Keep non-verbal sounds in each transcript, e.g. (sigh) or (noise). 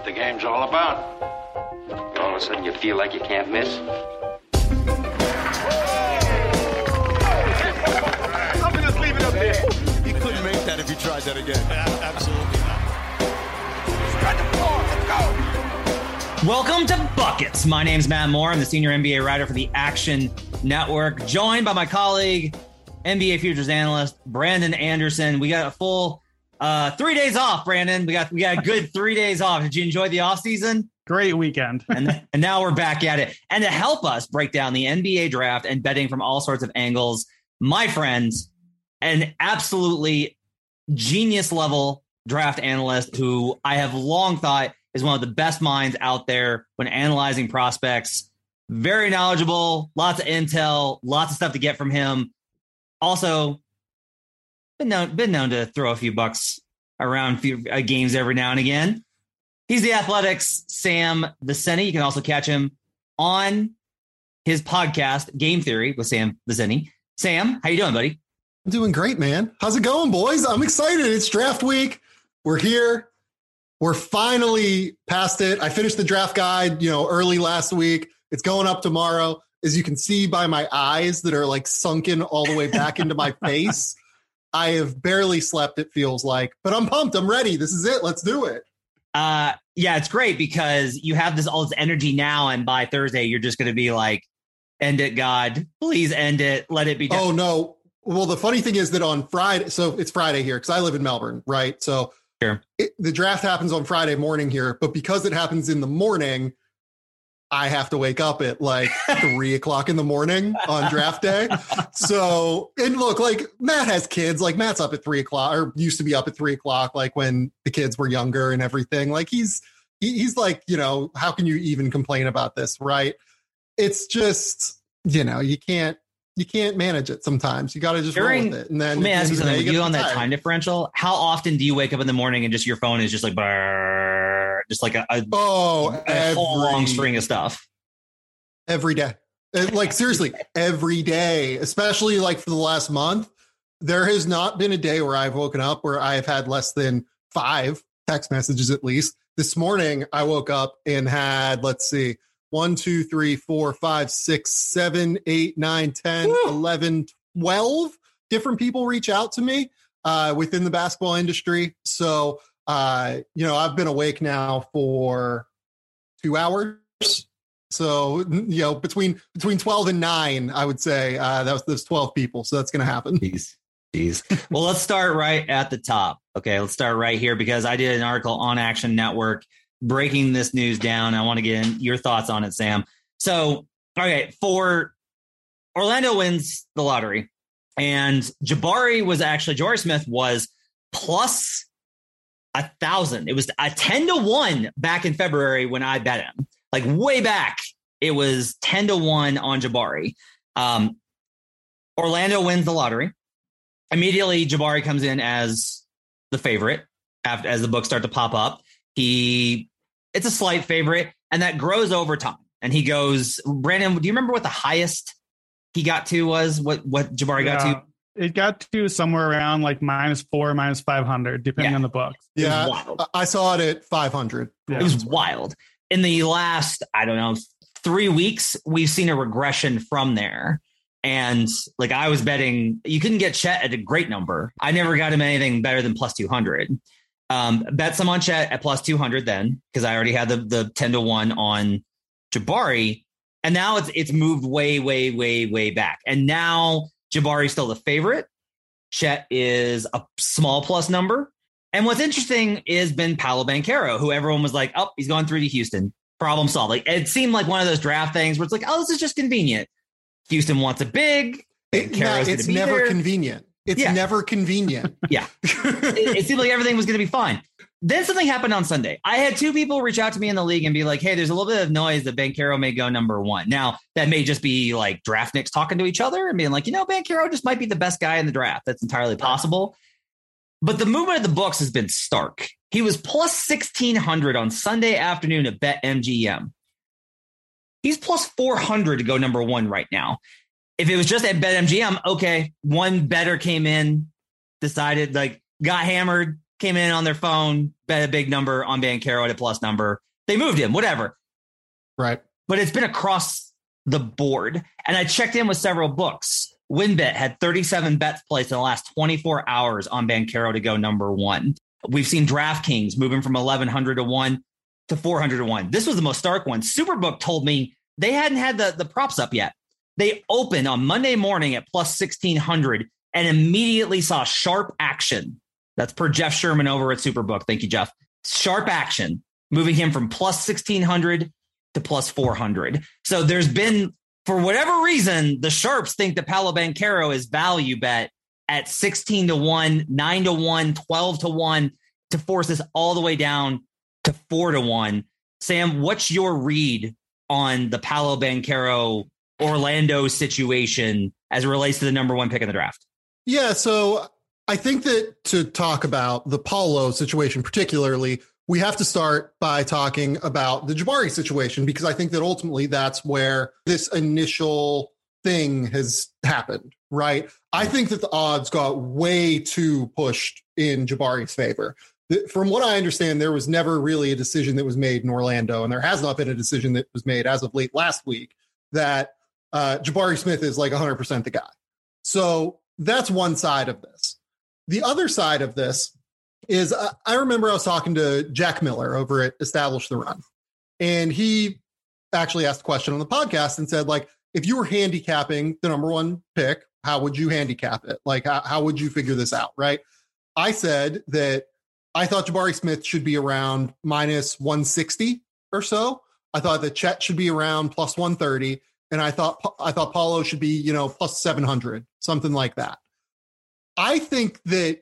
what the game's all about. All of a sudden, you feel like you can't miss. I'm gonna just leave it up there. You couldn't make that if you tried that again. absolutely not. Spread the floor. Let's go. Welcome to Buckets. My name's Matt Moore. I'm the senior NBA writer for the Action Network, joined by my colleague, NBA futures analyst Brandon Anderson. We got a full uh, three days off, Brandon. We got we got a good three days off. Did you enjoy the off season? Great weekend. and, and now we're back at it. And to help us break down the NBA draft and betting from all sorts of angles, my friends, an absolutely genius level draft analyst who I have long thought is one of the best minds out there when analyzing prospects. Very knowledgeable, lots of intel, lots of stuff to get from him. Also, been known been known to throw a few bucks around few uh, games every now and again. He's the Athletics Sam Vecenie. You can also catch him on his podcast Game Theory with Sam Vecenie. Sam, how you doing, buddy? I'm doing great, man. How's it going, boys? I'm excited. It's draft week. We're here. We're finally past it. I finished the draft guide, you know, early last week. It's going up tomorrow. As you can see by my eyes that are like sunken all the way back into my (laughs) face. I have barely slept, it feels like, but I'm pumped. I'm ready. This is it. Let's do it. Uh yeah, it's great because you have this all this energy now, and by Thursday, you're just gonna be like, end it, God. Please end it. Let it be done. Oh no. Well, the funny thing is that on Friday, so it's Friday here because I live in Melbourne, right? So Sure. it, the draft happens on Friday morning here, but because it happens in the morning, I have to wake up at like three o'clock in the morning on draft day. So, and look, like Matt has kids, like Matt's up at three o'clock or used to be up at three o'clock, like when the kids were younger and everything. Like he's, he, he's like, you know, how can you even complain about this? Right. It's just, you know, you can't, you can't manage it sometimes. You got to just During- roll with it. And then Let me ask you end of the day, something. get You on that time differential? How often do you wake up in the morning and just your phone is just like just like a, a, Oh, a whole long string of stuff? every day. Like seriously, (laughs) every day, especially like for the last month, there has not been a day where I've woken up where I've had less than five text messages at least. This morning, I woke up and had, let's see, one, two, three, four, five, six, seven, eight, nine, 10, Woo. 11, 12 different people reach out to me uh, within the basketball industry. So, uh, you know, I've been awake now for two hours. So you know, between between twelve and nine, I would say uh, that was those twelve people. So that's going to happen. Jeez. Jeez. well, let's start right at the top. Okay, let's start right here because I did an article on Action Network breaking this news down. I want to get in your thoughts on it, Sam. So, okay, for Orlando wins the lottery, and Jabari was actually Jabari Smith was plus a thousand. It was a ten to one back in February when I bet him, like way back. It was ten to one on Jabari. Um, Orlando wins the lottery. Immediately, Jabari comes in as the favorite after as the books start to pop up. He it's a slight favorite, and that grows over time. And he goes, Brandon, do you remember what the highest he got to was? What what Jabari got to? It got to somewhere around like minus four, minus 500, depending Yeah. on the book. Yeah. I- I saw it at five hundred. Yeah. It was wild. In the last, I don't know, three weeks, we've seen a regression from there. And like I was betting, you couldn't get Chet at a great number. I never got him anything better than plus 200. Um, bet some on Chet at plus 200 then, because I already had the, the 10 to 1 on Jabari. And now it's it's moved way, way, way, way back. And now Jabari's still the favorite. Chet is a small plus number. And what's interesting is Ben Paolo Banchero, who everyone was like, oh, he's going through to Houston. Problem solved. Like it seemed like one of those draft things where it's like, oh, this is just convenient. Houston wants a big. It, it's never there. convenient. It's Yeah. never convenient. Yeah. (laughs) it, it seemed like everything was going to be fine. Then something happened on Sunday. I had two people reach out to me in the league and be like, "Hey, there's a little bit of noise that Banchero may go number one." Now that may just be like draft nicks talking to each other and being like, "You know, Banchero just might be the best guy in the draft." That's entirely possible. But the movement of the books has been stark. He was plus sixteen hundred on Sunday afternoon at Bet MGM. He's plus four hundred to go number one right now. If it was just at Bet MGM, okay, one better came in, decided like got hammered, came in on their phone, bet a big number on Banchero at a plus number. They moved him, whatever. Right. But it's been across the board. And I checked in with several books. WynnBET had 37 bets placed in the last 24 hours on Banchero to go number one. We've seen DraftKings moving from 1100 to one to 400 to one. This was the most stark one. Superbook told me they hadn't had the, the props up yet. They opened on Monday morning at plus 1600 and immediately saw sharp action. That's per Jeff Sherman over at Superbook. Thank you, Jeff. Sharp action, moving him from plus 1600 to plus 400. So there's been, for whatever reason, the sharps think that Paolo Banchero is value bet at 16 to 1, 9 to 1, 12 to 1 to force this all the way down to 4 to 1. Sam, what's your read on the Paolo Banchero Orlando situation as it relates to the number one pick in the draft? Yeah, so I think that to talk about the Paolo situation particularly, we have to start by talking about the Jabari situation because I think that ultimately that's where this initial thing has happened, right? I think that the odds got way too pushed in Jabari's favor. From what I understand, there was never really a decision that was made in Orlando, and there has not been a decision that was made as of late last week that uh, Jabari Smith is like 100% the guy. So that's one side of this. The other side of this is uh, I remember I was talking to Jack Miller over at Establish the Run, and he actually asked a question on the podcast and said, like, if you were handicapping the number one pick, how would you handicap it? Like, how, how would you figure this out? Right. I said that I thought Jabari Smith should be around minus 160 or so. I thought that Chet should be around plus 130 and I thought I thought Paolo should be, you know, plus 700, something like that. I think that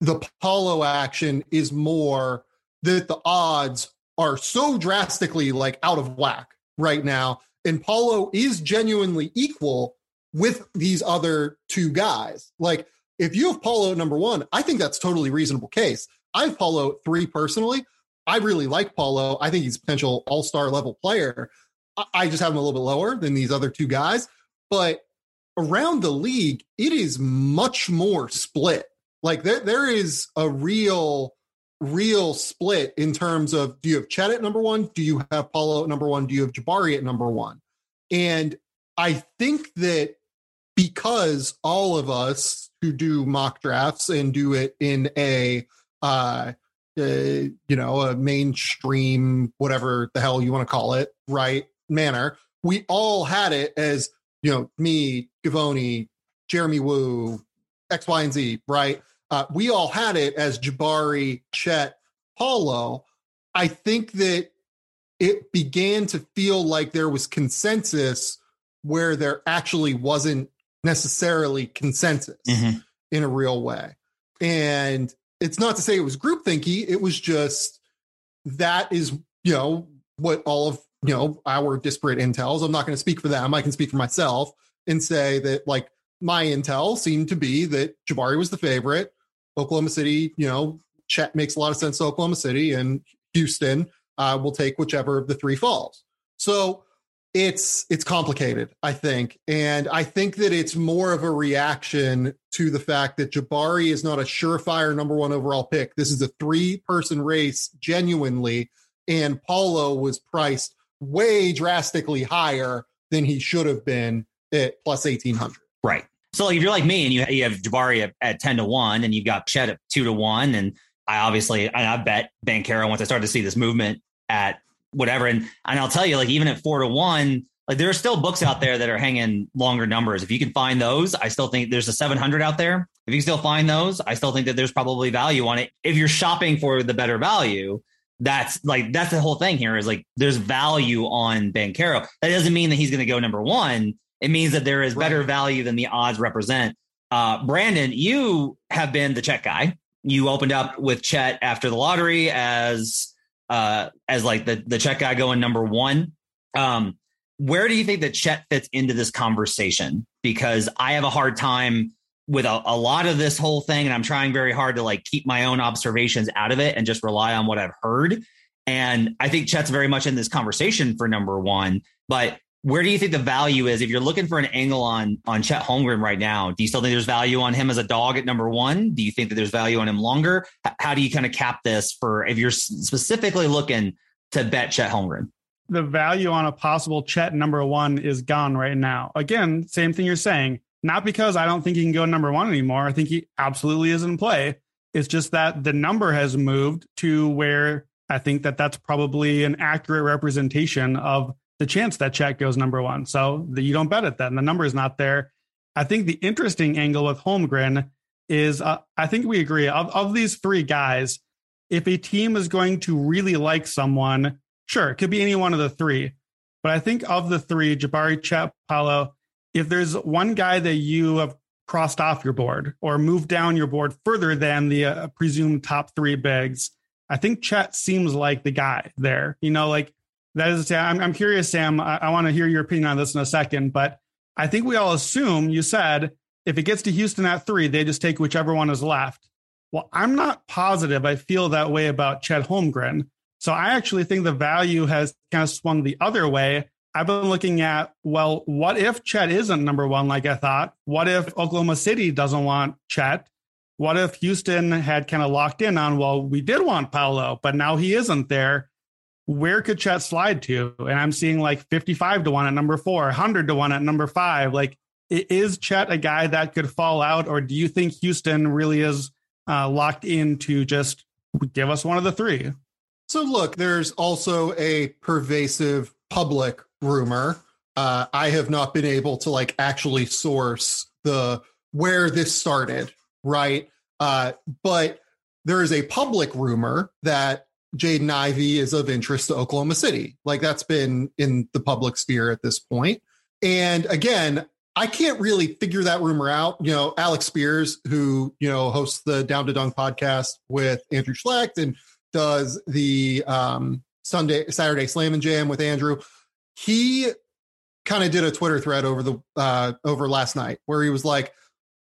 the Paolo action is more that the odds are so drastically like out of whack right now and Paolo is genuinely equal with these other two guys. Like if you have Paolo at number 1, I think that's totally reasonable case. I have at 3 personally. I really like Paolo. I think he's potential all-star level player. I just have him a little bit lower than these other two guys. But around the league, it is much more split. Like there, there is a real, real split in terms of do you have Chet at number one? Do you have Paolo at number one? Do you have Jabari at number one? And I think that because all of us who do mock drafts and do it in a uh, uh, you know, a mainstream, whatever the hell you want to call it, right? manner, we all had it as, you know, me, Givony, Jeremy Woo, X, Y, and Z, right? Uh, we all had it as Jabari, Chet, Paolo. I think that it began to feel like there was consensus where there actually wasn't necessarily consensus mm-hmm. in a real way. And it's not to say it was groupthinky, it was just that is, you know, what all of you know our disparate intels i'm not going to speak for them i can speak for myself and say that like my intel seemed to be that jabari was the favorite. Oklahoma city you know chet makes a lot of sense to oklahoma city and houston uh, will take whichever of the three falls. So it's it's complicated i think. And i think that it's more of a reaction to the fact that jabari is not a surefire number one overall pick. This is a three person race genuinely and paolo was priced way drastically higher than he should have been at plus 1800. Right. So like if you're like me and you, you have Jabari at, at 10 to 1 and you've got Chet at 2 to 1 and I obviously I, bet Banchero once I started to see this movement at whatever and and I'll tell you like even at 4 to 1 like there are still books out there that are hanging longer numbers. If you can find those, I still think there's a 700 out there. If you can still find those, I still think that there's probably value on it. If you're shopping for the better value, that's like that's the whole thing here is like there's value on Banchero. That doesn't mean that he's going to go number one. It means that there is better value than the odds represent. Uh, Brandon, you have been the Chet guy. You opened up with Chet after the lottery as uh, as like the the Chet guy going number one. Um, where do you think that Chet fits into this conversation? Because I have a hard time with a, a, lot of this whole thing and i'm trying very hard to like keep my own observations out of it and just rely on what i've heard and i think chet's very much in this conversation for number one but where do you think the value is if you're looking for an angle on on Chet Holmgren right now? Do you still think there's value on him as a dog at number one? Do you think that there's value on him longer? How do you kind of cap this for if you're specifically looking to bet Chet Holmgren? The value on a possible Chet number one is gone right now. Again, same thing you're saying. Not because I don't think he can go number one anymore. I think he absolutely is in play. It's just that the number has moved to where I think that that's probably an accurate representation of the chance that Chet goes number one. So the, you don't bet at that, and The number is not there. I think the interesting angle with Holmgren is uh, I think we agree of, of these three guys, if a team is going to really like someone, sure, it could be any one of the three. But I think of the three, Jabari, Chet, Paolo, if there's one guy that you have crossed off your board or moved down your board further than the uh, presumed top three bigs, I think Chet seems like the guy there. You know, like that is, I'm, I'm curious, Sam. I, I want to hear your opinion on this in a second, but I think we all assume you said if it gets to Houston at three, they just take whichever one is left. Well, I'm not positive I feel that way about Chet Holmgren. So I actually think the value has kind of swung the other way. I've been looking at, well, what if Chet isn't number one like I thought? What if Oklahoma City doesn't want Chet? What if Houston had kind of locked in on, well, we did want Paolo, but now he isn't there? Where could Chet slide to? And I'm seeing like 55 to 1 at number four, 100 to 1 at number five. Like, is Chet a guy that could fall out, or do you think Houston really is uh, locked in to just give us one of the three? So, look, there's also a pervasive public rumor. Uh, I have not been able to like actually source the where this started right? Uh, but there is a public rumor that Jaden Ivey is of interest to Oklahoma City. Like that's been in the public sphere at this point. And again, I can't really figure that rumor out. You know, Alex Spears, who, you know, hosts the Down to Dunk podcast with Andrew Schlecht and does the um, Sunday, Saturday Slam and Jam with Andrew, he kind of did a Twitter thread over the uh, over last night where he was like,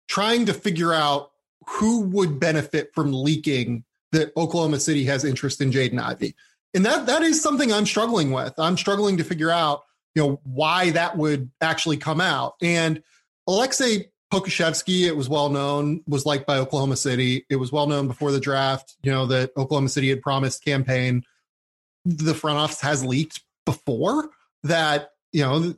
trying to figure out who would benefit from leaking that Oklahoma City has interest in Jaden Ivey. And that that is something I'm struggling with. I'm struggling to figure out, you know, why that would actually come out. And Alexei Pokusevski, it was well known, was liked by Oklahoma City. It was well known before the draft, you know, that Oklahoma City had promised campaign. The front office has leaked before that, you know,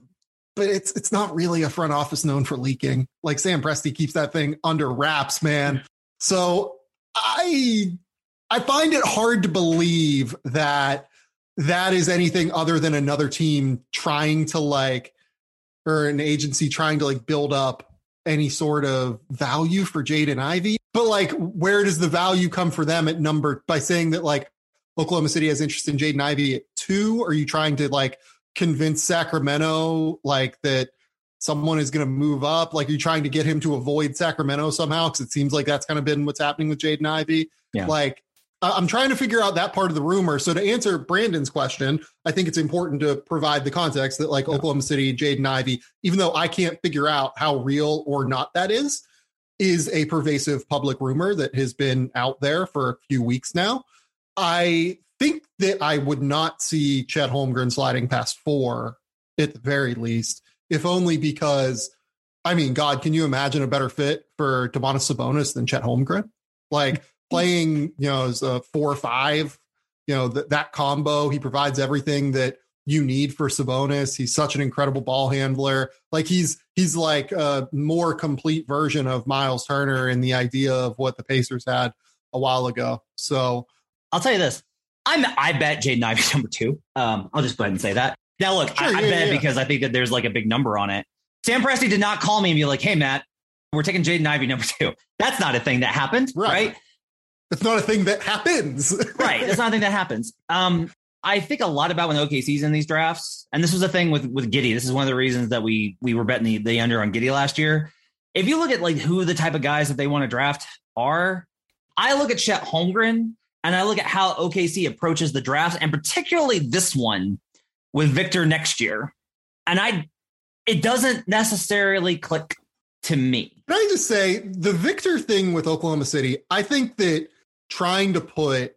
but it's it's not really a front office known for leaking. Like Sam Presti keeps that thing under wraps, man. So I I find it hard to believe that that is anything other than another team trying to like or an agency trying to like build up any sort of value for Jaden Ivey. But like where does the value come for them at number by saying that like Oklahoma City has interest in Jaden Ivey at two? Are you trying to like convince Sacramento like that someone is going to move up? Like, you're trying to get him to avoid Sacramento somehow? Because it seems like that's kind of been what's happening with Jaden Ivey. Yeah. Like, I'm trying to figure out that part of the rumor. So to answer Brandon's question, I think it's important to provide the context that like yeah. Oklahoma City, Jaden Ivey, even though I can't figure out how real or not that is, is a pervasive public rumor that has been out there for a few weeks now. I think that I would not see Chet Holmgren sliding past four at the very least, if only because, I mean, God, can you imagine a better fit for Domantas Sabonis than Chet Holmgren? Like (laughs) playing, you know, as a four or five, you know, th- that combo, he provides everything that you need for Sabonis. He's such an incredible ball handler. Like he's he's like a more complete version of Miles Turner in the idea of what the Pacers had a while ago. So I'll tell you this. I'm I bet Jaden Ivey (laughs) number two. Um, I'll just go ahead and say that. Now look, sure, I, yeah, I, bet yeah. because I think that there's like a big number on it. Sam Presti did not call me and be like, "Hey Matt, we're taking Jaden Ivey number (laughs) two. That's not a thing that happened, right? right? It's not a thing that happens, (laughs) right? It's not a thing that happens. Um, I think a lot about when OKC's in these drafts, and this was a thing with with Giddey. This is one of the reasons that we we were betting the, the under on Giddey last year. If you look at like who the type of guys that they want to draft are, I look at Chet Holmgren and I look at how OKC approaches the draft, and particularly this one with Victor next year, and I, it doesn't necessarily click to me. Can I just say the Victor thing with Oklahoma City? I think that trying to put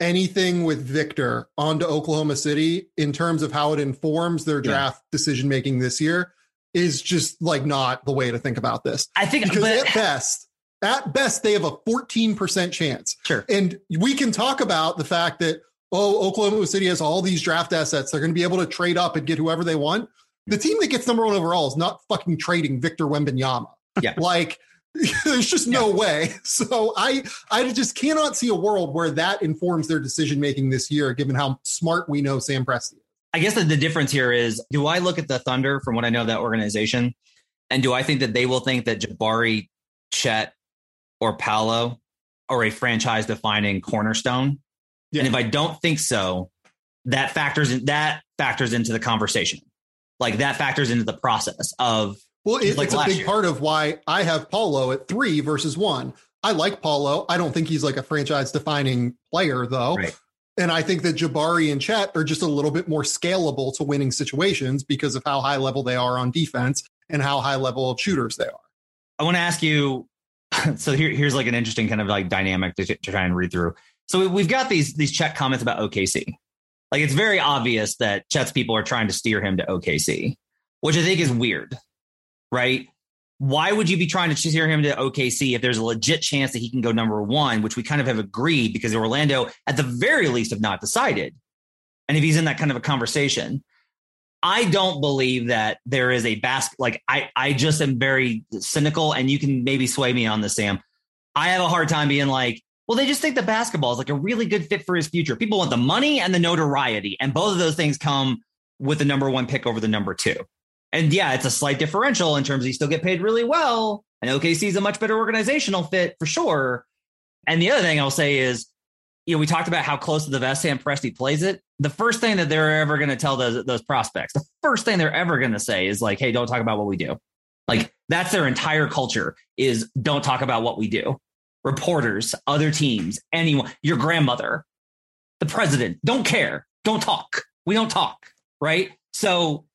anything with Victor onto Oklahoma City in terms of how it informs their Yeah. draft decision making this year is just like not the way to think about this. I think, Because but, at best, at best, they have a 14% chance. sure. And we can talk about the fact that, oh, Oklahoma City has all these draft assets. They're going to be able to trade up and get whoever they want. The team that gets number one overall is not fucking trading Victor Wembanyama. Yeah. (laughs) Like, (laughs) there's just no way. So I I just cannot see a world where that informs their decision making this year, given how smart we know Sam Presti is. I guess that the difference here is do I look at the Thunder from what I know of that organization and do I think that they will think that Jabari, Chet, or Paolo are a franchise defining cornerstone? Yeah. And if I don't think so, that factors in that factors into the conversation. Like that factors into the process of Well, it, like it's a big year. part of why I have Paolo at three versus one. I like Paolo. I don't think he's like a franchise defining player, though. Right. And I think that Jabari and Chet are just a little bit more scalable to winning situations because of how high level they are on defense and how high level of shooters they are. I want to ask you. (laughs) So here, here's like an interesting kind of like dynamic to, to try and read through. So we- we've got these these Chet comments about OKC. Like it's very obvious that Chet's people are trying to steer him to OKC, which I think is weird, right? Why would you be trying to steer him to OKC if there's a legit chance that he can go number one, which we kind of have agreed because Orlando, at the very least, have not decided. And if he's in that kind of a conversation, I don't believe that there is a basket. Like I, I just am very cynical, and you can maybe sway me on this, Sam. I have a hard time being like, well, they just think the basketball is like a really good fit for his future. People want the money and the notoriety, and both of those things come with the number one pick over the number two. And yeah, it's a slight differential in terms of you still get paid really well, and OKC is a much better organizational fit for sure. And the other thing I'll say is, you know, we talked about how close to the vest Sam Presti plays it. The first thing that they're ever going to tell those those prospects, the first thing they're ever going to say is like, "Hey, don't talk about what we do." Like that's their entire culture is don't talk about what we do. Reporters, other teams, anyone, your grandmother, the president, don't care. Don't talk. We don't talk, right? So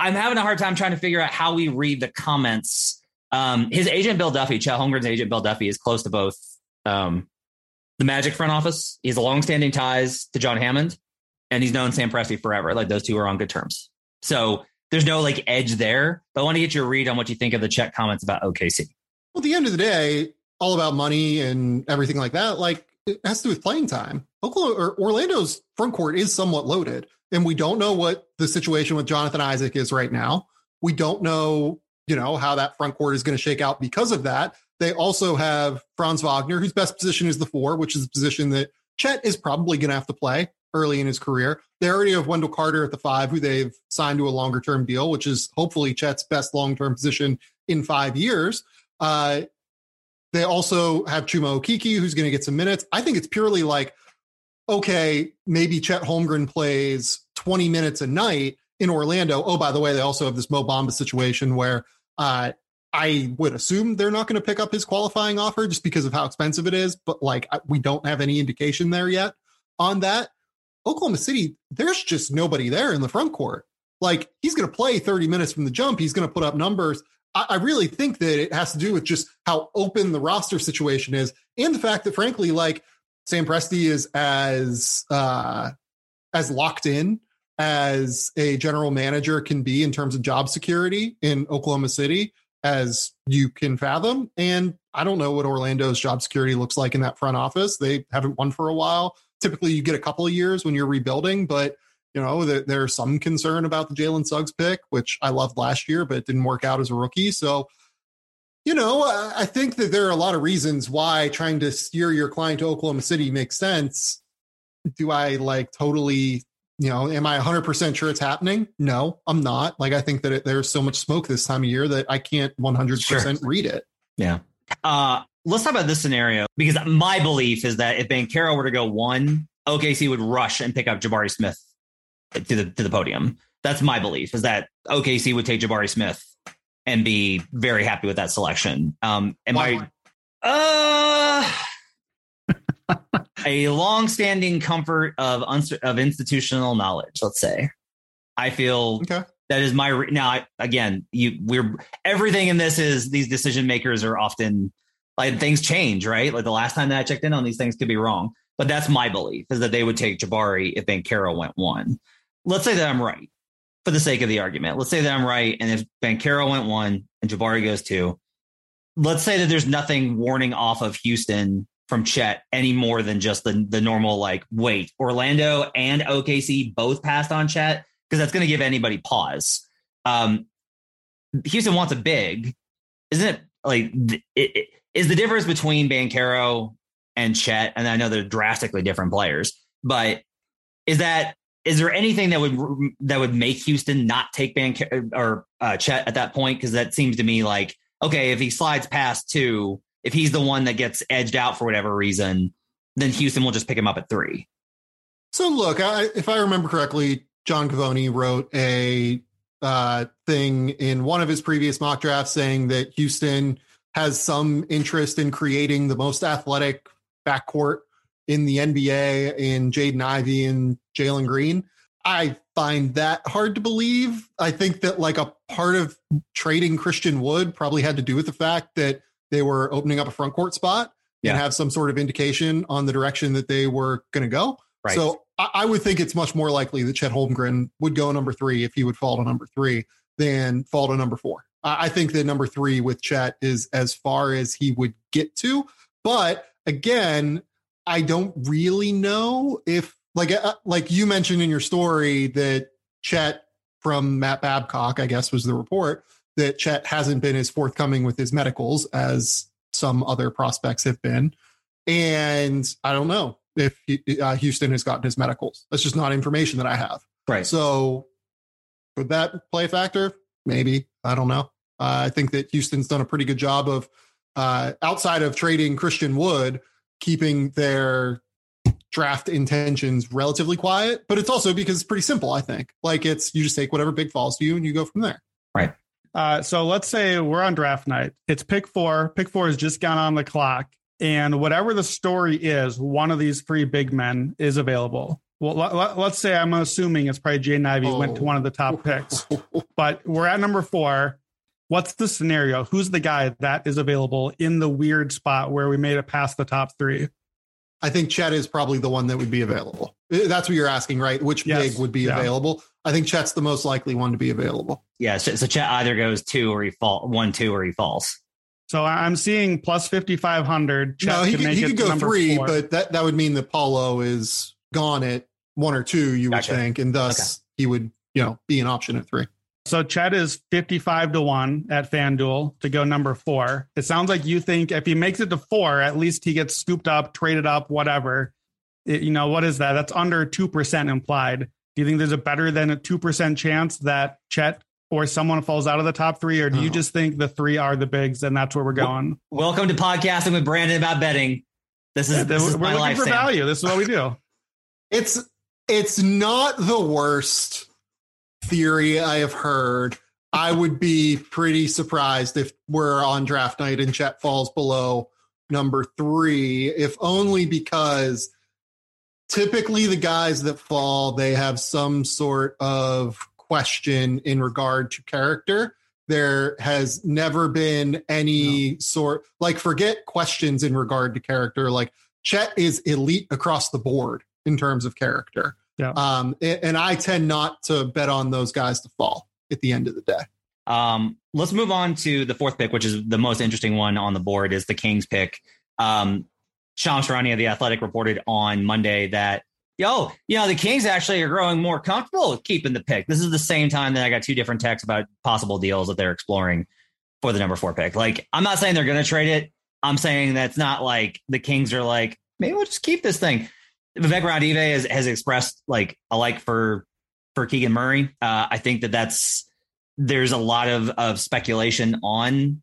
I'm having a hard time trying to figure out how we read the comments. Um, his agent Bill Duffy, Chet Holmgren's agent Bill Duffy, is close to both um, the Magic front office. He has longstanding ties to John Hammond, and he's known Sam Presti forever. Like those two are on good terms. So there's no like edge there. But I want to get your read on what you think of the Chet comments about OKC. Well, at the end of the day, all about money and everything like that. Like it has to do with playing time. Oklahoma or Orlando's front court is somewhat loaded, and we don't know what the situation with Jonathan Isaac is right now. We don't know, you know, how that front court is going to shake out because of that. They also have Franz Wagner, whose best position is the four, which is the position that Chet is probably going to have to play early in his career. They already have Wendell Carter at the five, who they've signed to a longer term deal, which is hopefully Chet's best long term position in five years. Uh, they also have Chuma Okeke, who's going to get some minutes. I think it's purely like, okay, maybe Chet Holmgren plays 20 minutes a night in Orlando. Oh, by the way, they also have this Mo Bamba situation where uh, I would assume they're not going to pick up his qualifying offer just because of how expensive it is. But like, we don't have any indication there yet on that. Oklahoma City, there's just nobody there in the front court. Like, he's going to play 30 minutes from the jump. He's going to put up numbers. I, I really think that it has to do with just how open the roster situation is and the fact that, frankly, like, Sam Presti is as uh, as locked in as a general manager can be in terms of job security in Oklahoma City as you can fathom. And I don't know what Orlando's job security looks like in that front office. They haven't won for a while. Typically, you get a couple of years when you're rebuilding, but you know there, there's some concern about the Jalen Suggs pick, which I loved last year, but it didn't work out as a rookie. So you know, I I think that there are a lot of reasons why trying to steer your client to Oklahoma City makes sense. Do I like totally, you know, am I 100% sure it's happening? No, I'm not. Like, I think that it, there's so much smoke this time of year that I can't 100% Sure. read it. Yeah. Uh, let's talk about this scenario because my belief is that if Banchero were to go one, OKC would rush and pick up Jabari Smith to the to the podium. That's my belief is that OKC would take Jabari Smith and be very happy with that selection. Um, am Why? I? Uh, a long-standing comfort of uns- of institutional knowledge. Let's say, I feel Okay. that is my re- now. I, again, you we're everything in this is these decision makers are often like things change, right? Like the last time that I checked in on these things could be wrong. but that's my belief is that they would take Jabari if Banchero went one. Let's say that I'm right for the sake of the argument. Let's say that I'm right. And if Banchero went one and Jabari goes two, let's say that there's nothing warning off of Houston from Chet any more than just the, the normal, like, wait, Orlando and OKC both passed on Chet because that's going to give anybody pause. Um, Houston wants a big, isn't it? Like, it, it, is the difference between Banchero and Chet, and I know they're drastically different players, but is that is there anything that would that would make Houston not take Banchero or uh, Chet at that point? Because that seems to me like okay, if he slides past two, if he's the one that gets edged out for whatever reason, then Houston will just pick him up at three. So look, I, if I remember correctly, John Givony wrote a uh, thing in one of his previous mock drafts saying that Houston has some interest in creating the most athletic backcourt in the NBA in Jaden Ivey and Jalen Green. I find that hard to believe. I think that like a part of trading Christian Wood probably had to do with the fact that they were opening up a front court spot yeah. and have some sort of indication on the direction that they were going to go. Right. So I, I, would think it's much more likely that Chet Holmgren would go number three if he would fall to number three than fall to number four. I think that number three with Chet is as far as he would get to. But again, I don't really know if like uh, like you mentioned in your story that Chet from Matt Babcock, I guess was the report that Chet hasn't been as forthcoming with his medicals as some other prospects have been. And I don't know if uh, Houston has gotten his medicals. That's just not information that I have. Right. So would that play a factor? Maybe. I don't know. Uh, I think that Houston's done a pretty good job of, uh, outside of trading Christian Wood, keeping their draft intentions relatively quiet. But it's also because it's pretty simple, I think. Like it's, you just take whatever big falls to you and you go from there. Right. Uh, so let's say we're on draft night. It's pick four. Pick four has just gone on the clock. And whatever the story is, one of these three big men is available. Well, let, us say I'm assuming it's probably Jaden Ivey oh. went to one of the top picks, (laughs) but we're at number four. What's the scenario? Who's the guy that is available in the weird spot where we made it past the top three? I think Chet is probably the one that would be available. Eh, that's what you're asking, right? Which yes. big would be yeah. available? I think Chet's the most likely one to be available. Yeah, so, so Chet either goes two or he fall one, two or he falls. So I'm seeing plus fifty five hundred. No, he, could, he could go three, four. but that that would mean that Paolo is gone at one or two. You gotcha. would think, and thus okay. he would you know be an option at three. So Chet is 55 to 1 at FanDuel to go number four. It sounds like you think if he makes it to four, at least he gets scooped up, traded up, whatever. It, you know, what is that? That's under 2% implied. Do you think there's a better than a 2% chance that Chet or someone falls out of the top three? Or do you oh. just think the three are the bigs and that's where we're going? Welcome to podcasting with Brandon about betting. This is, yeah, this is we're looking life, for Sam. value. This is what we do. It's it's not the worst theory I have heard. I would be pretty surprised if we're on draft night and Chet falls below number three, if only because typically the guys that fall, they have some sort of question in regard to character. There has never been any no. sort like forget questions in regard to character. Like Chet is elite across the board in terms of character. Yeah. Um, and I tend not to bet on those guys to fall at the end of the day. Um, let's move on to the fourth pick, which is the most interesting one on the board, is the Kings pick. Um, Shams Charania of the Athletic reported on Monday that, yo, you know, the Kings actually are growing more comfortable with keeping the pick. This is the same time that I got two different texts about possible deals that they're exploring for the number four pick. Like, I'm not saying they're going to trade it. I'm saying that's not like the Kings are like, maybe we'll just keep this thing. Vivek Ranadive has, has expressed like a like for for Keegan Murray. Uh, I think that that's there's a lot of of speculation on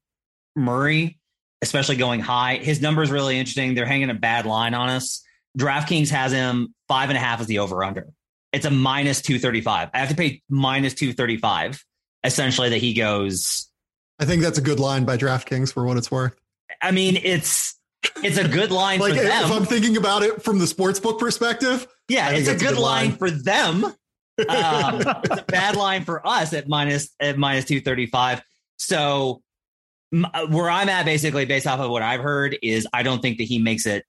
Murray, especially going high. His number is really interesting. They're hanging a bad line on us. DraftKings has him five and a half as the over under. It's a minus two thirty five. I have to pay minus two thirty five. Essentially, that he goes. I think that's a good line by DraftKings for what it's worth. I mean, it's it's a good line like, for them. If I'm thinking about it from the sports book perspective, yeah, it's a good, a good, line, line. for them. (laughs) Um, it's a bad line for us at minus at minus two thirty five. So uh, where I'm at, basically based off of what I've heard, is I don't think that he makes it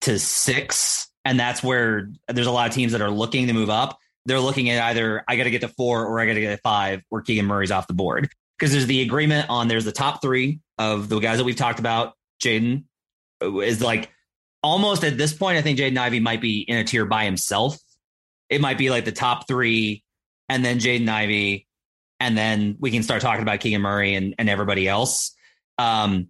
to six and that's where there's a lot of teams that are looking to move up. They're looking at either I got to get to four or I got to get to five, where Keegan Murray's off the board because there's the agreement on there's the top three of the guys that we've talked about. Jaden is like almost at this point. I think Jaden Ivey might be in a tier by himself. It might be like the top three, and then Jaden Ivey, and then we can start talking about Keegan Murray and, and everybody else. Um,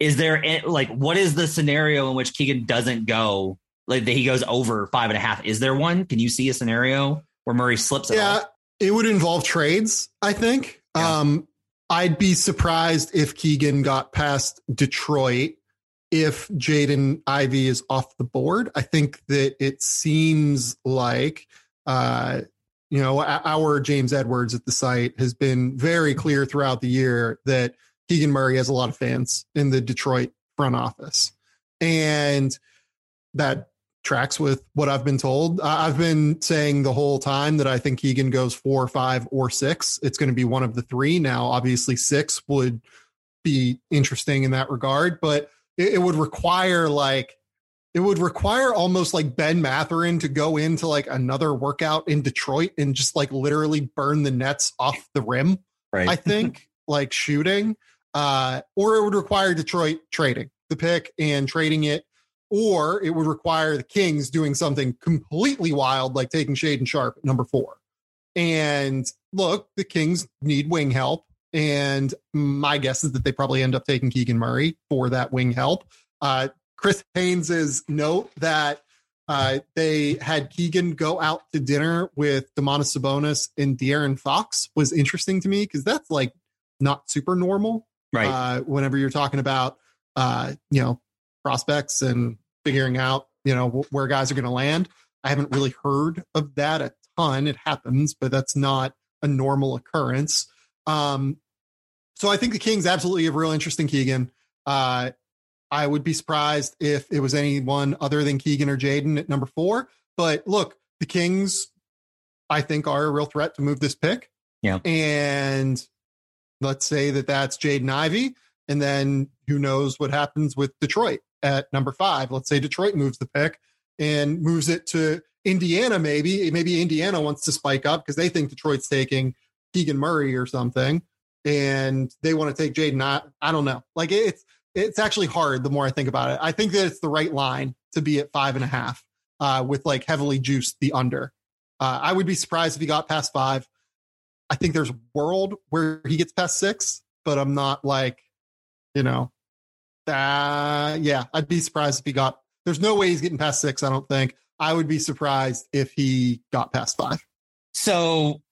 is there like what is the scenario in which Keegan doesn't go like that he goes over five and a half? Is there one? Can you see a scenario where Murray slips? yeah, it would involve trades. I think. Yeah. Um, I'd be surprised if Keegan got past Detroit if Jaden Ivey is off the board. I think that it seems like uh, you know our James Edwards at the site has been very clear throughout the year that Keegan Murray has a lot of fans in the Detroit front office. And that tracks with what I've been told. I've been saying the whole time that I think Keegan goes four, five, or six. It's going to be one of the three. Now, obviously, six would be interesting in that regard, but it, it would require like it would require almost like Ben Mathurin to go into like another workout in Detroit and just like literally burn the nets off the rim. Right. I think (laughs) like shooting uh, or it would require Detroit trading the pick and trading it, or it would require the Kings doing something completely wild, like taking Shaedon Sharpe at number four. And look, the Kings need wing help. And my guess is that they probably end up taking Keegan Murray for that wing help. Uh, Chris Haynes's note that uh, they had Keegan go out to dinner with Domantas Sabonis and De'Aaron Fox was interesting to me because that's like not super normal right? Uh, whenever you're talking about uh, you know prospects and figuring out you know wh- where guys are going to land. I haven't really heard of that a ton. It happens, but that's not a normal occurrence. Um, so I think the Kings absolutely have real interest in Keegan. Uh, I would be surprised if it was anyone other than Keegan or Jaden at number four. But look, the Kings, I think, are a real threat to move this pick. Yeah. And let's say that that's Jaden Ivey. And then who knows what happens with Detroit at number five. Let's say Detroit moves the pick and moves it to Indiana, maybe. Maybe Indiana wants to spike up because they think Detroit's taking Keegan Murray or something. And they want to take Jaden. I, I don't know. Like it's it's actually hard the more I think about it. I think that it's the right line to be at five and a half uh, with like heavily juiced the under. Uh, I would be surprised if he got past five. I think there's a world where he gets past six, but I'm not like, you know, uh, yeah, I'd be surprised if he got. There's no way he's getting past six. I don't think. I would be surprised if he got past five. So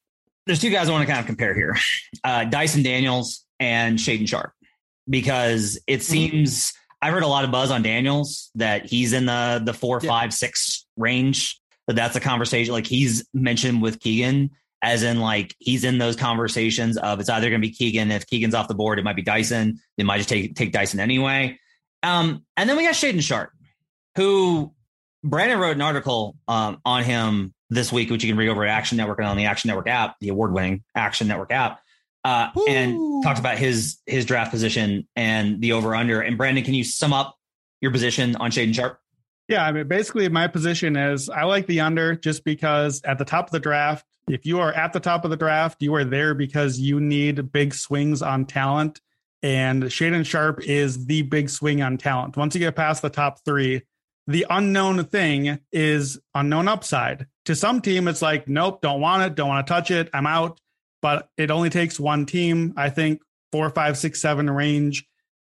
there's two guys I want to kind of compare here: uh, Dyson Daniels and Shaedon Sharpe, because it mm-hmm. seems I've heard a lot of buzz on Daniels that he's in the the four, yeah. five, six range. But that's a conversation like he's mentioned with Keegan as in like he's in those conversations of it's either going to be Keegan. If Keegan's off the board, it might be Dyson. They might just take take Dyson anyway. Um, and then we got Shaedon Sharpe, who Brandon wrote an article um, on him this week, which you can read over at Action Network and on the Action Network app, the award winning Action Network app. Uh, and talked about his his draft position and the over under. And Brandon, can you sum up your position on Shaedon Sharpe? Yeah, I mean, basically, my position is I like the under just because at the top of the draft, if you are at the top of the draft, you are there because you need big swings on talent. And Shaedon Sharpe is the big swing on talent. Once you get past the top three, the unknown thing is unknown upside. To some team, it's like, nope, don't want it, don't want to touch it, I'm out. But it only takes one team, I think, four, five, six, seven range.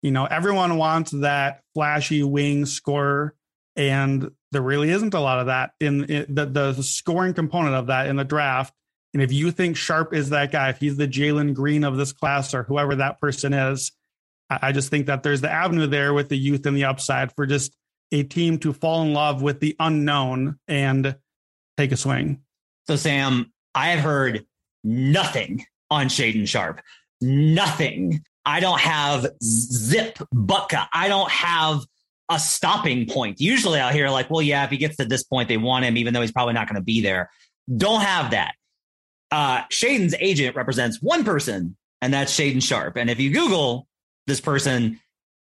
You know, everyone wants that flashy wing scorer and there really isn't a lot of that in, in the, the scoring component of that in the draft. And if you think Sharpe is that guy, if he's the Jalen Green of this class or whoever that person is, I, I just think that there's the avenue there with the youth and the upside for just a team to fall in love with the unknown and take a swing. So, Sam, I have heard nothing on Shaedon Sharpe. Nothing. I don't have zip bucka. I don't have a stopping point. Usually I'll hear like, well, yeah, if he gets to this point, they want him, even though he's probably not going to be there. Don't have that. Uh, Shaedon's agent represents one person, and that's Shaedon Sharpe. And if you Google this person,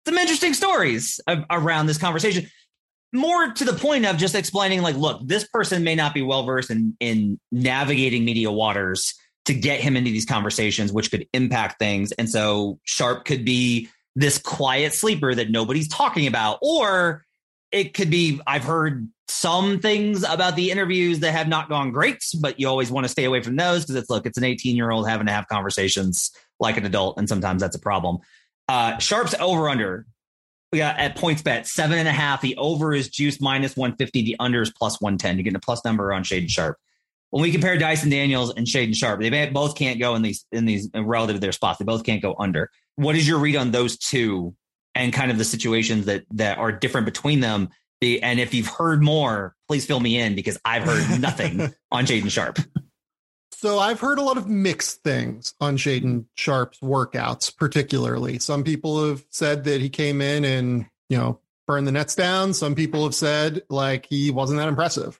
some interesting stories around this conversation. more to the point of just explaining, like, look, this person may not be well versed in in navigating media waters to get him into these conversations, which could impact things. And so Sharpe could be this quiet sleeper that nobody's talking about, or it could be I've heard some things about the interviews that have not gone great, but you always want to stay away from those because it's look, it's an 18 year old having to have conversations like an adult, and sometimes that's a problem. Uh, Sharpe's over under. We got at PointsBet seven and a half. The over is juice minus 150. The under is plus 110. You're getting a plus number on Shaedon Sharpe. When we compare Dyson Daniels and Shaedon Sharpe, they both can't go in these in these relative to their spots. They both can't go under. What is your read on those two and kind of the situations that that are different between them? And if you've heard more, please fill me in because I've heard nothing (laughs) on Shaedon Sharpe. So I've heard a lot of mixed things on Shaedon Sharpe's workouts, particularly. Some people have said that he came in and, you know, burned the nets down. Some people have said like he wasn't that impressive.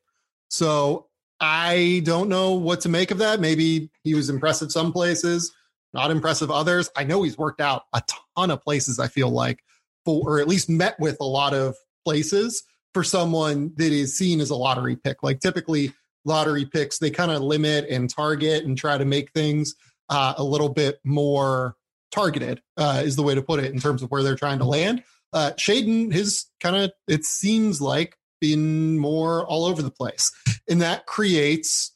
So I don't know what to make of that. Maybe he was impressive some places, not impressive others. I know he's worked out a ton of places, I feel like, for, or at least met with a lot of places for someone that is seen as a lottery pick. Like typically, lottery picks, they kind of limit and target and try to make things uh, a little bit more targeted, uh, is the way to put it in terms of where they're trying to land. Uh, Shaedon, his kind of, it seems like, been more all over the place. And that creates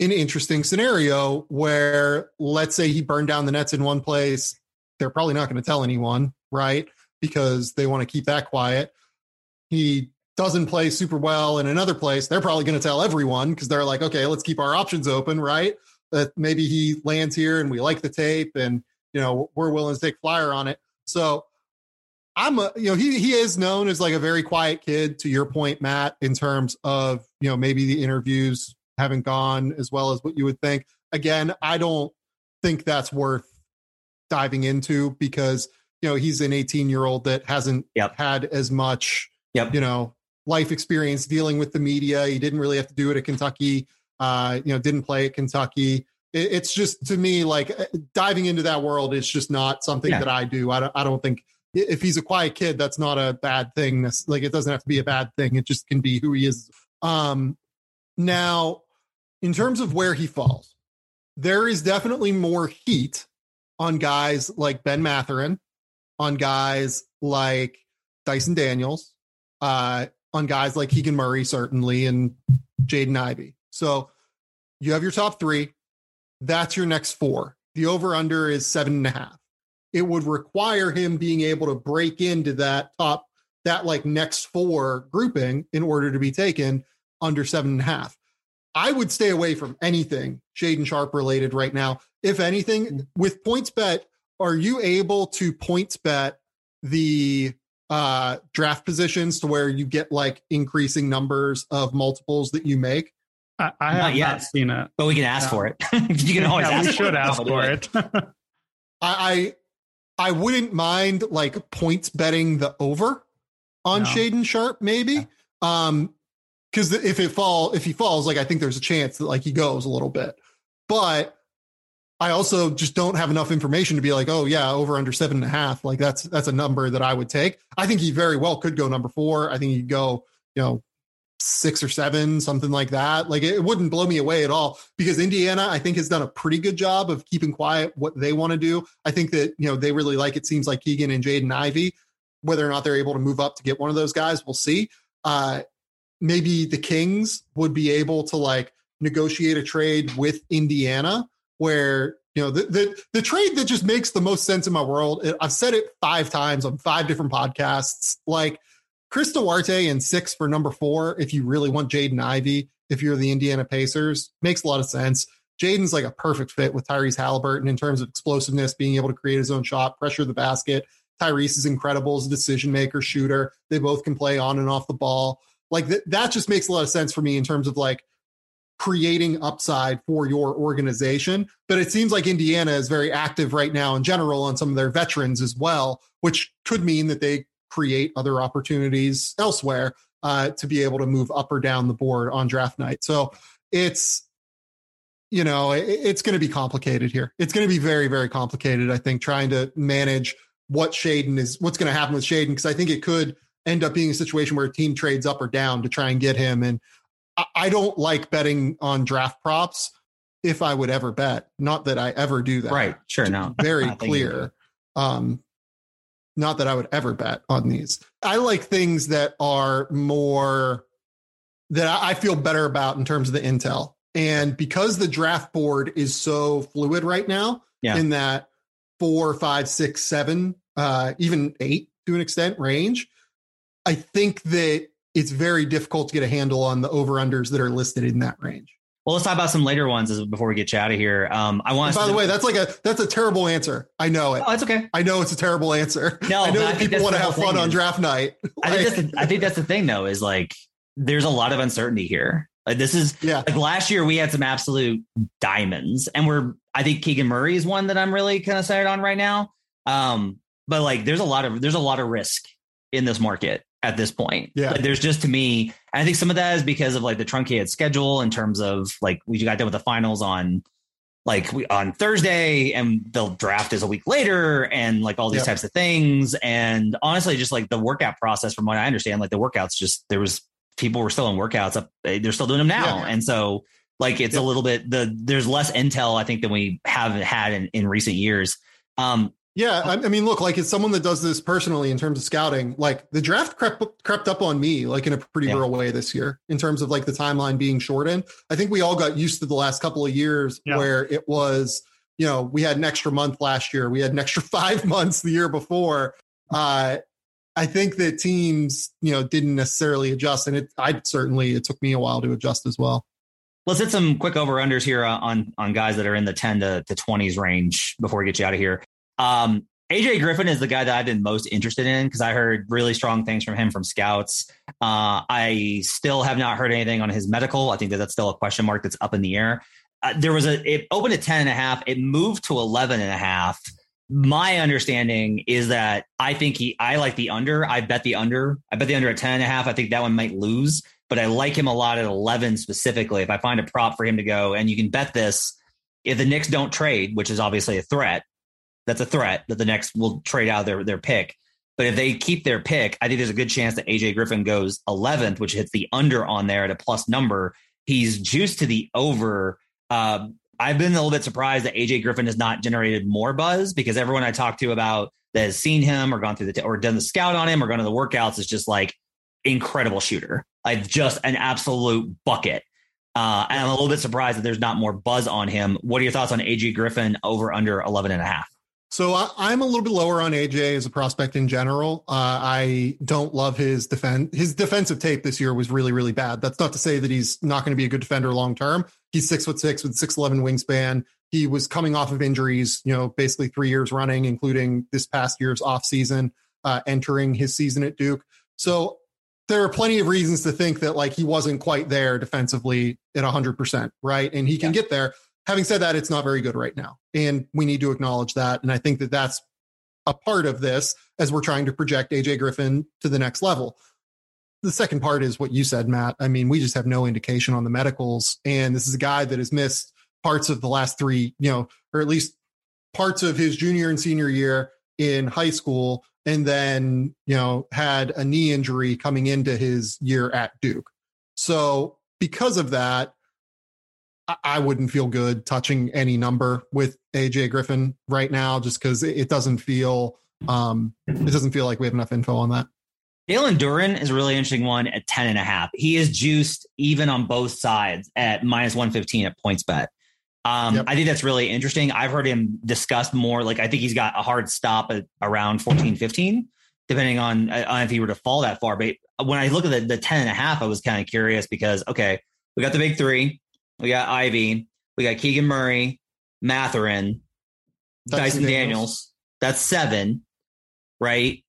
an interesting scenario where, let's say, he burned down the nets in one place. They're probably not going to tell anyone, right? Because they want to keep that quiet he doesn't play super well in another place, they're probably going to tell everyone because they're like, okay, let's keep our options open, right? That maybe he lands here and we like the tape and you know we're willing to take flyer on it. So I'm a you know he he is known as like a very quiet kid to your point, Matt, in terms of you know maybe the interviews haven't gone as well as what you would think. Again, I don't think that's worth diving into because you know he's an 18 year old that hasn't yep. had as much yep. you know, life experience dealing with the media. He didn't really have to do it at Kentucky. Uh, you know, didn't play at Kentucky. It, it's just to me like uh, diving into that world is just not something yeah. that I do. I don't, I don't think if he's a quiet kid, that's not a bad thing. like it doesn't have to be a bad thing. It just can be who he is. Um, now, in terms of where he falls, there is definitely more heat on guys like Ben Mathurin, on guys like Dyson Daniels, uh, on guys like Keegan Murray, certainly, and Jaden Ivey. So you have your top three. That's your next four. The over under is seven and a half. It would require him being able to break into that top, that like next four grouping in order to be taken under seven and a half. I would stay away from anything Shaedon Sharpe related right now. If anything, mm-hmm. with PointsBet, are you able to points bet the uh draft positions to where you get like increasing numbers of multiples that you make? I, I have not, yet. not seen it. But we can ask for it. (laughs) You can always yeah, ask we should ask for it, (laughs) I, I i wouldn't mind like points betting the over on no. Shaedon Sharpe maybe. Yeah. um because if it fall if he falls like i think there's a chance that like he goes a little bit. But I also just don't have enough information to be like, oh yeah, over under seven and a half. Like that's that's a number that I would take. I think he very well could go number four. I think he'd go, you know, six or seven, something like that. Like it wouldn't blow me away at all because Indiana, I think, has done a pretty good job of keeping quiet what they want to do. I think that you know they really like it. Seems like Keegan and Jaden Ivey. Whether or not they're able to move up to get one of those guys, we'll see. Uh, maybe the Kings would be able to like negotiate a trade with Indiana where you know the, the the trade that just makes the most sense in my world. I've said it five times on five different podcasts. Like Chris Duarte and six for number four. If you really want Jaden Ivey, if you're the Indiana Pacers, makes a lot of sense. Jaden's like a perfect fit with Tyrese Halliburton in terms of explosiveness, being able to create his own shot, pressure the basket. Tyrese is incredible as a decision maker, shooter. They both can play on and off the ball. Like th- that just makes a lot of sense for me in terms of like creating upside for your organization. But it seems like Indiana is very active right now in general on some of their veterans as well, which could mean that they create other opportunities elsewhere uh, to be able to move up or down the board on draft night. So it's you know it, it's going to be complicated here. It's going to be very very complicated. I think trying to manage what Shaedon is what's going to happen with Shaedon because I think it could end up being a situation where a team trades up or down to try and get him. And I, don't like betting on draft props if I would ever bet. Not that I ever do that. Right. Sure. No. Very (laughs) I think you do. clear. Um, not that I would ever bet on these. I like things that are more that I I feel better about in terms of the intel. And because the draft board is so fluid right now, Yeah. in that four, five, six, seven, uh, even eight to an extent range, I think that it's very difficult to get a handle on the over unders that are listed in that range. Well, let's talk about some later ones as, before we get you out of here. Um, I want. By the way, that's like a that's a terrible answer. I know it. oh, it's okay. I know it's a terrible answer. No, (laughs) I know but I people want to have fun thing on draft night. (laughs) I think that's the, I think that's the thing though is like there's a lot of uncertainty here. Like this is yeah, like last year we had some absolute diamonds, and we're I think Keegan Murray is one that I'm really kind of excited on right now. Um, but like there's a lot of there's a lot of risk in this market at this point. Yeah. Like, there's just to me, I think some of that is because of like the truncated schedule in terms of like we got done with the finals on like we on Thursday and the draft is a week later and like all these Yeah. types of things. And honestly, just like the workout process, from what I understand, like the workouts just there was people were still in workouts up they're still doing them now. Yeah. And so like it's Yeah. a little bit the there's less intel, I think, than we haven't had in, in recent years. Um yeah. I, I mean, look, like as someone that does this personally in terms of scouting, like the draft crept crept up on me like in a pretty Yeah. real way this year in terms of like the timeline being shortened. I think we all got used to the last couple of years Yeah. where it was, you know, we had an extra month last year, we had an extra (laughs) five months the year before. Uh, I think that teams, you know, didn't necessarily adjust, and it. I certainly it took me a while to adjust as well. let's hit some quick over unders here uh, on on guys that are in the 10 to, to 20s range before we get you out of here. Um, AJ Griffin is the guy that I've been most interested in because I heard really strong things from him from scouts. Uh, I still have not heard anything on his medical. I think that that's still a question mark that's up in the air. Uh, there was a, it opened at 10 and a half. It moved to 11 and a half. My understanding is that I think he, I like the under. I bet the under. I bet the under at 10 and a half. I think that one might lose, but I like him a lot at 11 specifically. If I find a prop for him to go, and you can bet this if the Knicks don't trade, which is obviously a threat, that's a threat that the Knicks will trade out their, their pick. But if they keep their pick, I think there's a good chance that AJ Griffin goes 11th, which hits the under on there at a plus number. He's juiced to the over. Uh, I've been a little bit surprised that AJ Griffin has not generated more buzz because everyone I talked to about that has seen him or gone through the or done the scout on him or gone to the workouts is just like incredible shooter, like just an absolute bucket. Uh, and I'm a little bit surprised that there's not more buzz on him. What are your thoughts on AJ Griffin over under 11 and a half? So I, I'm a little bit lower on AJ as a prospect in general. Uh, I don't love his defense. His defensive tape this year was really, really bad. That's not to say that he's not going to be a good defender long term. He's six foot six with six eleven wingspan. He was coming off of injuries, you know, basically three years running, including this past year's off season, uh, entering his season at Duke. So there are plenty of reasons to think that like he wasn't quite there defensively at 100%, right? And he can get there. Having said that, it's not very good right now. And we need to acknowledge that. And I think that that's a part of this as we're trying to project AJ Griffin to the next level. The second part is what you said, Matt. I mean, we just have no indication on the medicals. And this is a guy that has missed parts of the last three, you know, or at least parts of his junior and senior year in high school. And then, you know, had a knee injury coming into his year at Duke. So because of that, I- wouldn't feel good touching any number with AJ Griffin right now, just because it doesn't feel um it doesn't feel like we have enough info on that. Jalen Duren is a really interesting one at 10 and a half. He is juiced even on both sides at minus 115 at PointsBet. Um, Yep. I think that's really interesting. I've heard him discussed more. Like, I think he's got a hard stop at around 14, 15, depending on, uh, on if he were to fall that far. But when I look at the, the 10 and a half, I was kind of curious because, okay, we got the big three. We got Ivey. We got Keegan Murray, Mathurin, Dyson Dyson Daniels. Daniels. That's seven, right?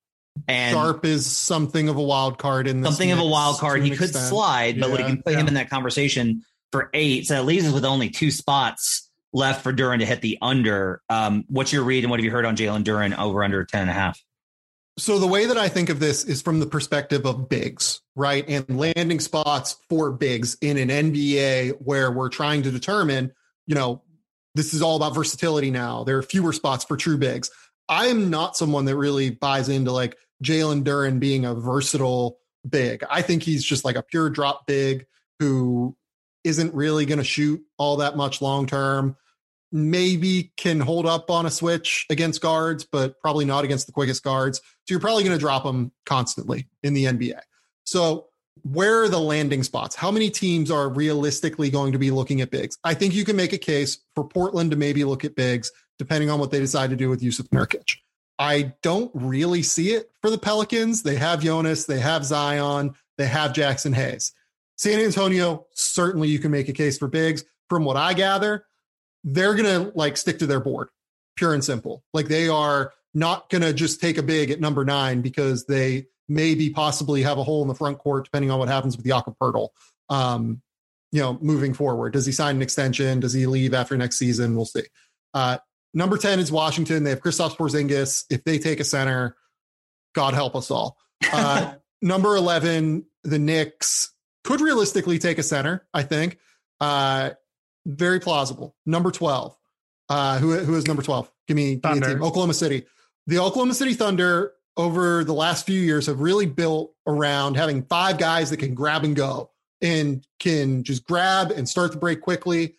And Sharpe is something of a wild card in this something of a wild card. He could extent. slide, but Yeah, you can put him in that conversation for eight. So that leaves us with only two spots left for Duren to hit the under. Um, what's your read and what have you heard on Jalen Duren over under 10 and a half? So the way that I think of this is from the perspective of bigs, right? And landing spots for bigs in an NBA where we're trying to determine, you know, this is all about versatility now. There are fewer spots for true bigs. I am not someone that really buys into like Jalen Duren being a versatile big. I think he's just like a pure drop big who isn't really going to shoot all that much long term. Maybe can hold up on a switch against guards, but probably not against the quickest guards. So you're probably going to drop him constantly in the NBA. So where are the landing spots? How many teams are realistically going to be looking at bigs? I think you can make a case for Portland to maybe look at bigs, depending on what they decide to do with Jusuf Nurkic. I don't really see it for the Pelicans. They have Jonas, they have Zion, they have Jaxson Hayes. San Antonio, certainly you can make a case for bigs. From what I gather, they're going to like stick to their board, pure and simple. Like they are not going to just take a big at number nine because they maybe possibly have a hole in the front court, depending on what happens with Jakob Poeltl. Um, you know, moving forward, does he sign an extension? Does he leave after next season? We'll see. Uh, number 10 is Washington. They have Kristaps Porzingis. If they take a center, God help us all. Uh, (laughs) number 11, the Knicks could realistically take a center, I think. Uh, very plausible. Number 12. Uh, who, who is number 12? Give me, give me a team. Oklahoma City. The Oklahoma City Thunder over the last few years have really built around having five guys that can grab and go and can just grab and start the break quickly.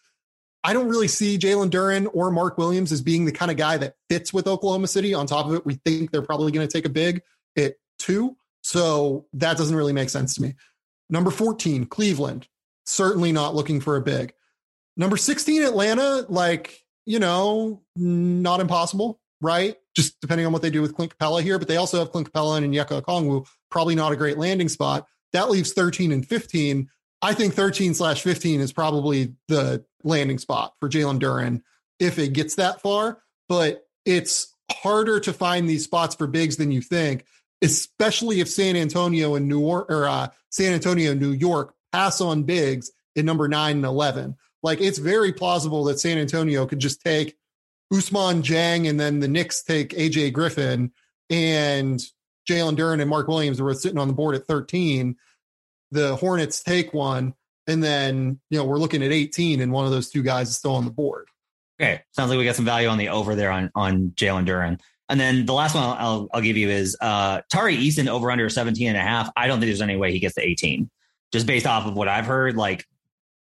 I don't really see Jalen Duren or Mark Williams as being the kind of guy that fits with Oklahoma City. On top of it, we think they're probably going to take a big at two. So that doesn't really make sense to me. Number 14, Cleveland. Certainly not looking for a big. Number 16, Atlanta, like, you know, not impossible, right? just depending on what they do with Clint Capela here, but they also have Clint Capela and Onyeka Okongwu, probably not a great landing spot. That leaves 13 and 15. I think 13 slash 15 is probably the landing spot for Jalen Duren if it gets that far, but it's harder to find these spots for bigs than you think, especially if San Antonio and New York or uh, San Antonio, New York pass on bigs in number nine and 11. Like it's very plausible that San Antonio could just take Ousmane Dieng, and then the Knicks take AJ Griffin and Jalen Duren and Mark Williams were sitting on the board at 13. The Hornets take one, and then you know we're looking at 18, and one of those two guys is still on the board. Okay, sounds like we got some value on the over there on on Jalen Duren. And then the last one I'll, I'll, give you is uh, Tari Eason over under 17 and a half. I don't think there's any way he gets to 18. Just based off of what I've heard, like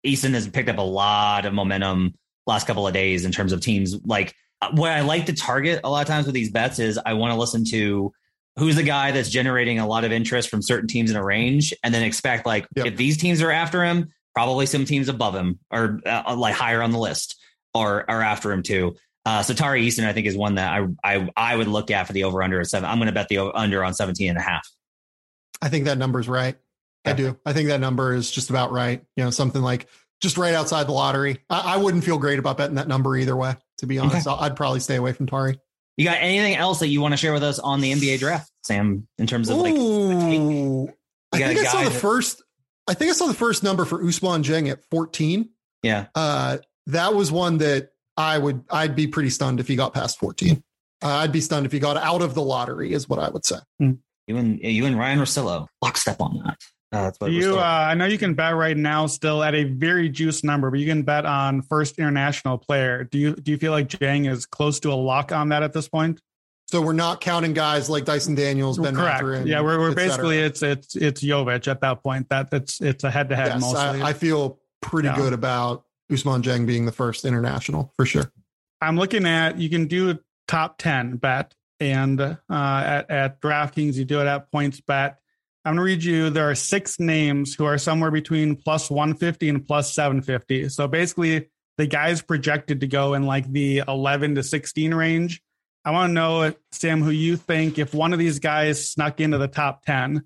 Eason has picked up a lot of momentum last couple of days in terms of teams. Like uh, what I like to target a lot of times with these bets is I want to listen to who's the guy that's generating a lot of interest from certain teams in a range, and then expect like yep. if these teams are after him, probably some teams above him or uh, like higher on the list are are after him too. Uh, so Tari Eason, I think, is one that I I I would look at for the over under at seven. I'm going to bet the under on 17 and a half. I think that number's right. I do. I think that number is just about right. You know, something like just right outside the lottery. I, I wouldn't feel great about betting that number either way. To be honest, okay. I'd probably stay away from Tari. You got anything else that you want to share with us on the NBA draft, Sam? In terms of like, Ooh, I think I saw the that, first. I think I saw the first number for Ousmane Dieng at 14. Yeah, uh, that was one that I would. I'd be pretty stunned if he got past 14. Uh, I'd be stunned if he got out of the lottery, is what I would say. Hmm. You and you and Ryen Russillo lockstep on that. Uh, that's what you. Uh, I know you can bet right now, still at a very juice number, but you can bet on first international player. Do you do you feel like Dieng is close to a lock on that at this point? So we're not counting guys like Dyson Daniels, Ben Correct. Mathurin, yeah, we're, we're basically it's it's it's Jovic at that point. That it's it's a head to head mostly. I, I, feel pretty yeah. good about Ousmane Dieng being the first international for sure. I'm looking at you can do a top ten bet, and uh, at at DraftKings you do it at PointsBet I'm going to read you. There are six names who are somewhere between plus 150 and plus 750. So basically, the guys projected to go in like the 11 to 16 range. I want to know, Sam, who you think if one of these guys snuck into the top 10.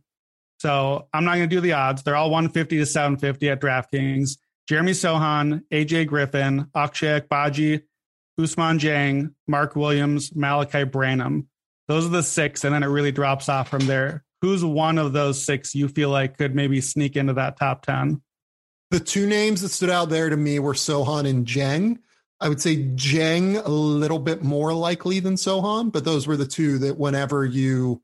So I'm not going to do the odds. They're all 150 to 750 at DraftKings. Jeremy Sochan, AJ Griffin, Ochai Agbaji, Ousmane Dieng, Mark Williams, Malaki Branham. Those are the six, and then it really drops off from there who's one of those six you feel like could maybe sneak into that top 10? The two names that stood out there to me were Sochan and Dieng. I would say Dieng a little bit more likely than Sochan, but those were the two that whenever you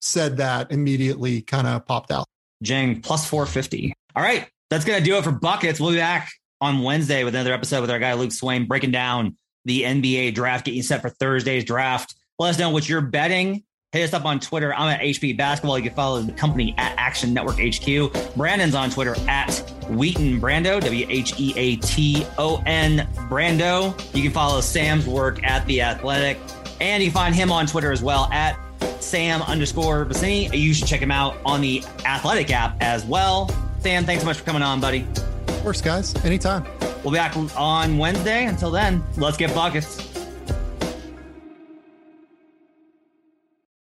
said that immediately kind of popped out. Dieng plus 450. All right. That's going to do it for buckets. We'll be back on Wednesday with another episode with our guy Luke Swain breaking down the NBA draft, getting set for Thursday's draft. Let us know what you're betting Hit us up on Twitter. I'm at HPbasketball. You can follow the company at Action Network HQ. Brandon's on Twitter at Wheaton Brando, W H E A T O N Brando. You can follow Sam's work at The Athletic. And you can find him on Twitter as well at Sam underscore Vecenie. You should check him out on the Athletic app as well. Sam, thanks so much for coming on, buddy. Of course, guys. Anytime. We'll be back on Wednesday. Until then, let's get buckets.